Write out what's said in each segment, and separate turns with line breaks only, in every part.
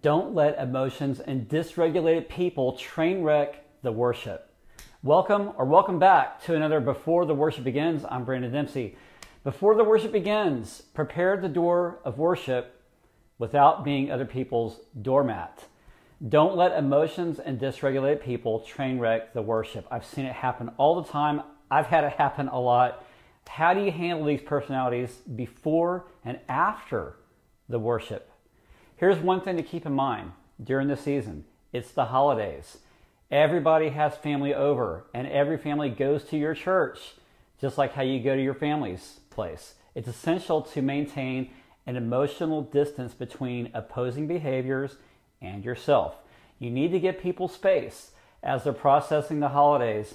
Don't let emotions and dysregulated people train wreck the worship. Welcome or welcome back to another Before the Worship Begins. I'm Brandon Dempsey. Before the worship begins, prepare the door of worship without being other people's doormat. Don't let emotions and dysregulated people train wreck the worship. I've seen it happen all the time. I've had it happen a lot. How do you handle these personalities before and after the worship? Here's one thing to keep in mind during the season it's the holidays. Everybody has family over, and every family goes to your church, just like how you go to your family's place. It's essential to maintain an emotional distance between opposing behaviors and yourself. You need to give people space as they're processing the holidays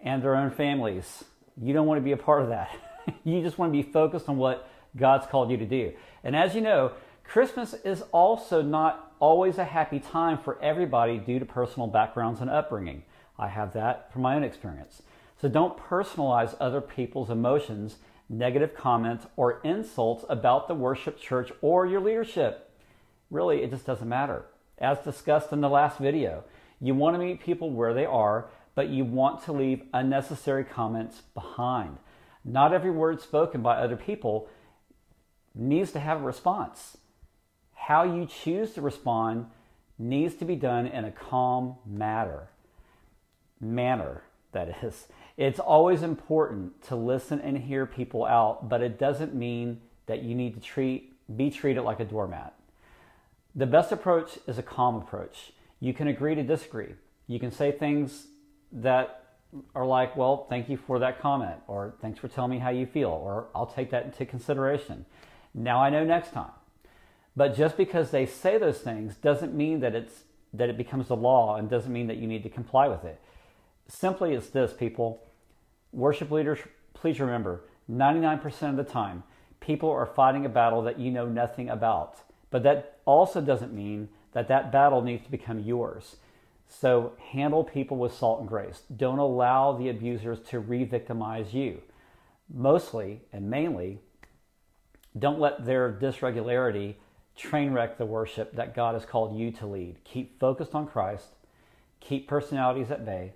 and their own families. You don't want to be a part of that. you just want to be focused on what God's called you to do. And as you know, Christmas is also not always a happy time for everybody due to personal backgrounds and upbringing. I have that from my own experience. So don't personalize other people's emotions, negative comments, or insults about the worship church or your leadership. Really, it just doesn't matter. As discussed in the last video, you want to meet people where they are, but you want to leave unnecessary comments behind. Not every word spoken by other people needs to have a response how you choose to respond needs to be done in a calm manner. Manner, that is. It's always important to listen and hear people out, but it doesn't mean that you need to treat be treated like a doormat. The best approach is a calm approach. You can agree to disagree. You can say things that are like, well, thank you for that comment, or thanks for telling me how you feel, or I'll take that into consideration. Now I know next time. But just because they say those things doesn't mean that it's that it becomes the law and doesn't mean that you need to comply with it. Simply it's this, people. Worship leaders, please remember, 99% of the time, people are fighting a battle that you know nothing about. But that also doesn't mean that that battle needs to become yours. So handle people with salt and grace. Don't allow the abusers to re victimize you. Mostly and mainly, don't let their dysregularity train wreck the worship that God has called you to lead. Keep focused on Christ, keep personalities at bay,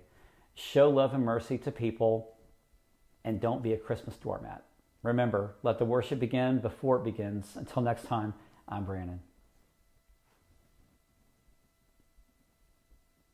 show love and mercy to people, and don't be a Christmas doormat. Remember, let the worship begin before it begins. Until next time, I'm Brandon.